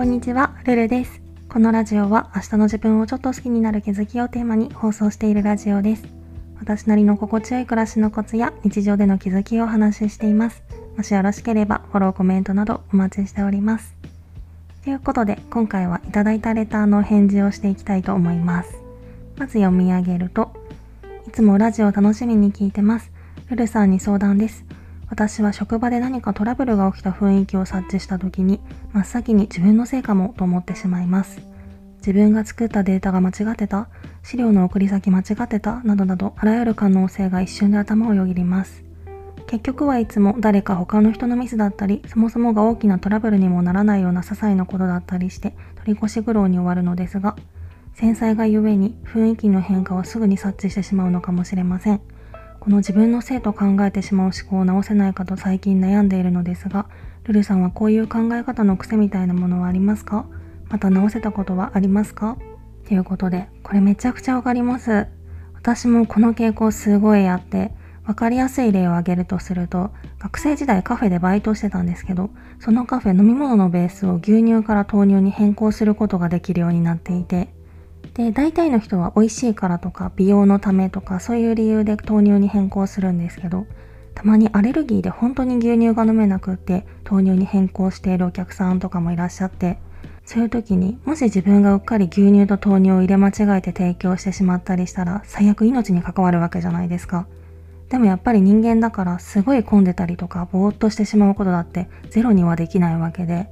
こんにちは、ルルです。このラジオは明日の自分をちょっと好きになる気づきをテーマに放送しているラジオです。私なりの心地よい暮らしのコツや日常での気づきをお話ししています。もしよろしければフォロー、コメントなどお待ちしております。ということで、今回はいただいたレターの返事をしていきたいと思います。まず読み上げると、いつもラジオ楽しみに聞いてます。ルルさんに相談です。私は職場で何かトラブルが起きた雰囲気を察知した時に真っ先に自分のせいかもと思ってしまいます。自分が作ったデータが間違ってた資料の送り先間違ってたなどなどあらゆる可能性が一瞬で頭をよぎります。結局はいつも誰か他の人のミスだったりそもそもが大きなトラブルにもならないような些細なことだったりして取り越し苦労に終わるのですが繊細がゆえに雰囲気の変化をすぐに察知してしまうのかもしれません。この自分のせいと考えてしまう思考を直せないかと最近悩んでいるのですが、ルルさんはこういう考え方の癖みたいなものはありますか？また直せたことはありますか？ということで、これめちゃくちゃわかります。私もこの傾向すごいあって、わかりやすい例を挙げるとすると、学生時代カフェでバイトしてたんですけど、そのカフェ飲み物のベースを牛乳から豆乳に変更することができるようになっていて、で大体の人は美味しいからとか美容のためとかそういう理由で豆乳に変更するんですけどたまにアレルギーで本当に牛乳が飲めなくって豆乳に変更しているお客さんとかもいらっしゃってそういう時にもし自分がうっかり牛乳と豆乳を入れ間違えて提供してしまったりしたら最悪命に関わるわけじゃないですか。でもやっぱり人間だからすごい混んでたりとかぼーっとしてしまうことだってゼロにはできないわけで。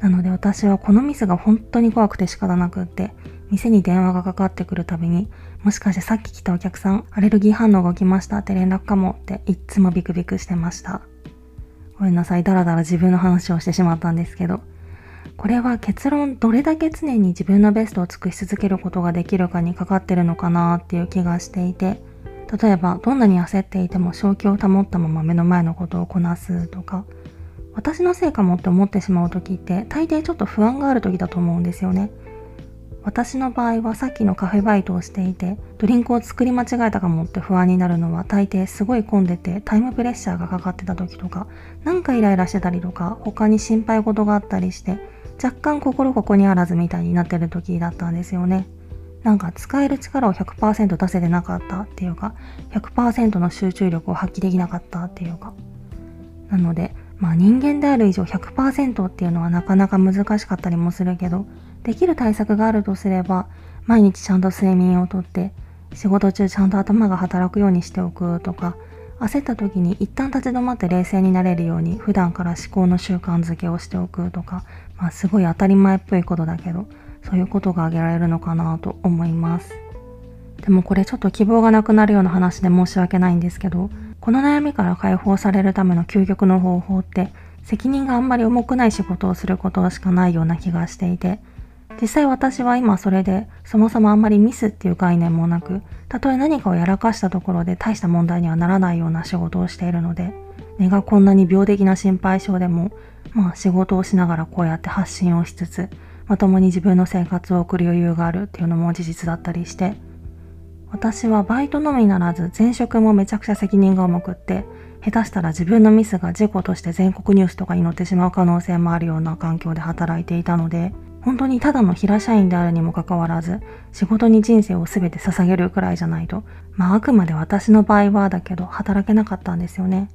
なので私はこのミスが本当に怖くて仕方なくって店に電話がかかってくるたびに、もしかしてさっき来たお客さん、アレルギー反応が起きましたって連絡かもっていっつもビクビクしてました。ごめんなさい、だらだら自分の話をしてしまったんですけど、これは結論どれだけ常に自分のベストを尽くし続けることができるかにかかってるのかなっていう気がしていて、例えばどんなに焦っていても正気を保ったまま目の前のことをこなすとか、私のせいかもって思ってしまう時って大抵ちょっと不安がある時だと思うんですよね。私の場合はさっきのカフェバイトをしていてドリンクを作り間違えたかもって不安になるのは大抵すごい混んでてタイムプレッシャーがかかってた時とかなんかイライラしてたりとか他に心配事があったりして若干心ここにあらずみたいになってる時だったんですよね。なんか使える力を100%出せてなかったっていうか100%の集中力を発揮できなかったっていうか。なのでまあ人間である以上100%っていうのはなかなか難しかったりもするけどできる対策があるとすれば毎日ちゃんと睡眠をとって仕事中ちゃんと頭が働くようにしておくとか焦った時に一旦立ち止まって冷静になれるように普段から思考の習慣づけをしておくとかまあすごい当たり前っぽいことだけどそういうことが挙げられるのかなと思います。でもこれちょっと希望がなくなるような話で申し訳ないんですけどこの悩みから解放されるための究極の方法って責任があんまり重くない仕事をすることしかないような気がしていて実際私は今それでそもそもあんまりミスっていう概念もなくたとえ何かをやらかしたところで大した問題にはならないような仕事をしているので根がこんなに病的な心配性でもまあ仕事をしながらこうやって発信をしつつまともに自分の生活を送る余裕があるっていうのも事実だったりして私はバイトのみならず前職もめちゃくちゃ責任が重くって下手したら自分のミスが事故として全国ニュースとかに載ってしまう可能性もあるような環境で働いていたので本当にただの平社員であるにもかかわらず仕事に人生を全て捧げるくらいじゃないとまああくまで私の場合はだけど働けなかったんですよね。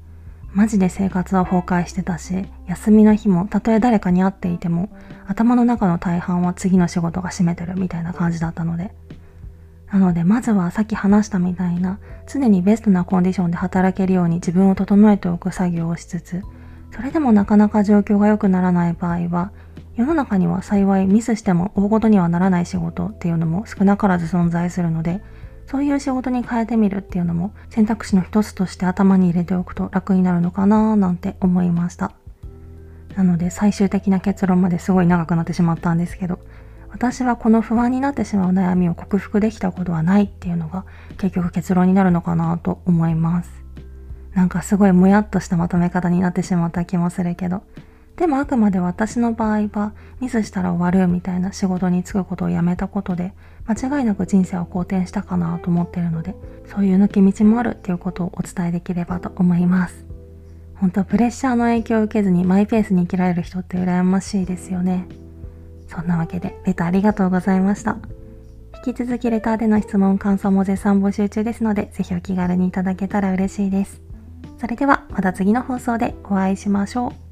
マジで生活は崩壊してたし休みの日もたとえ誰かに会っていても頭の中の大半は次の仕事が占めてるみたいな感じだったので。なのでまずはさっき話したみたいな常にベストなコンディションで働けるように自分を整えておく作業をしつつそれでもなかなか状況が良くならない場合は世の中には幸いミスしても大事にはならない仕事っていうのも少なからず存在するのでそういう仕事に変えてみるっていうのも選択肢の一つとして頭に入れておくと楽になるのかななんて思いました。なので最終的な結論まですごい長くなってしまったんですけど私はこの不安になってしまう悩みを克服できたことはないっていうのが結局結論になるのかなと思います。なんかすごいもやっとしたまとめ方になってしまった気もするけどでもあくまで私の場合はミスしたら終わるみたいな仕事に就くことをやめたことで間違いなく人生を好転したかなと思ってるのでそういう抜け道もあるっていうことをお伝えできればと思います本当プレッシャーの影響を受けずにマイペースに生きられる人って羨ましいですよねそんなわけで、レターありがとうございました。引き続きレターでの質問、感想も絶賛募集中ですので、ぜひお気軽にいただけたら嬉しいです。それではまた次の放送でお会いしましょう。